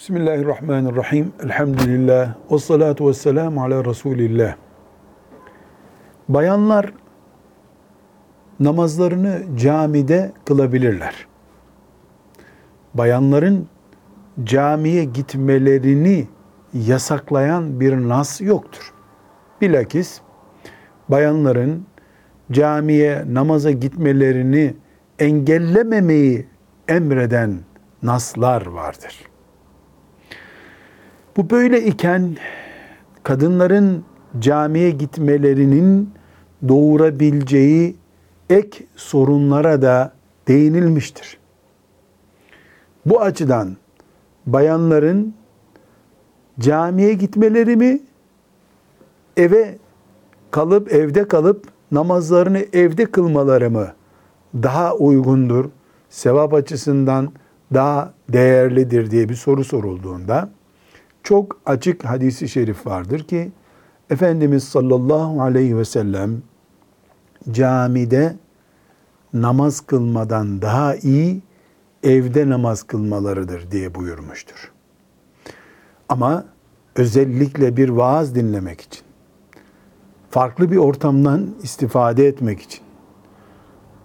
Bismillahirrahmanirrahim. Elhamdülillah. Ve salatu ve selamu ala Resulillah. Bayanlar namazlarını camide kılabilirler. Bayanların camiye gitmelerini yasaklayan bir nas yoktur. Bilakis bayanların camiye namaza gitmelerini engellememeyi emreden naslar vardır. Bu böyle iken kadınların camiye gitmelerinin doğurabileceği ek sorunlara da değinilmiştir. Bu açıdan bayanların camiye gitmeleri mi eve kalıp evde kalıp namazlarını evde kılmaları mı daha uygundur, sevap açısından daha değerlidir diye bir soru sorulduğunda çok açık hadisi şerif vardır ki Efendimiz sallallahu aleyhi ve sellem camide namaz kılmadan daha iyi evde namaz kılmalarıdır diye buyurmuştur. Ama özellikle bir vaaz dinlemek için, farklı bir ortamdan istifade etmek için,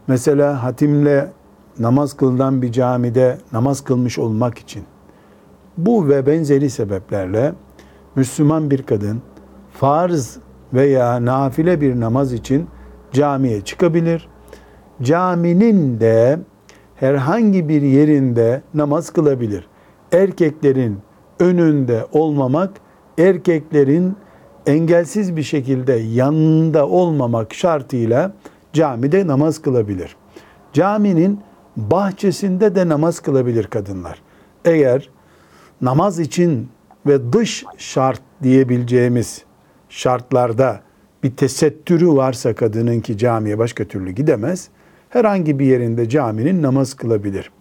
mesela hatimle namaz kılınan bir camide namaz kılmış olmak için, bu ve benzeri sebeplerle Müslüman bir kadın farz veya nafile bir namaz için camiye çıkabilir. Caminin de herhangi bir yerinde namaz kılabilir. Erkeklerin önünde olmamak, erkeklerin engelsiz bir şekilde yanında olmamak şartıyla camide namaz kılabilir. Caminin bahçesinde de namaz kılabilir kadınlar. Eğer namaz için ve dış şart diyebileceğimiz şartlarda bir tesettürü varsa kadının ki camiye başka türlü gidemez, herhangi bir yerinde caminin namaz kılabilir.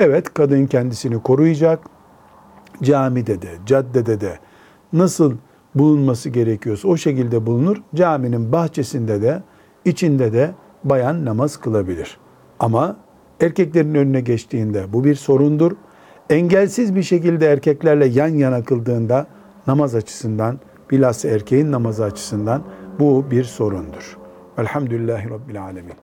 Evet kadın kendisini koruyacak, camide de, caddede de nasıl bulunması gerekiyorsa o şekilde bulunur. Caminin bahçesinde de, içinde de bayan namaz kılabilir. Ama erkeklerin önüne geçtiğinde bu bir sorundur engelsiz bir şekilde erkeklerle yan yana kıldığında namaz açısından bilhassa erkeğin namazı açısından bu bir sorundur. Elhamdülillahi Rabbil Alemin.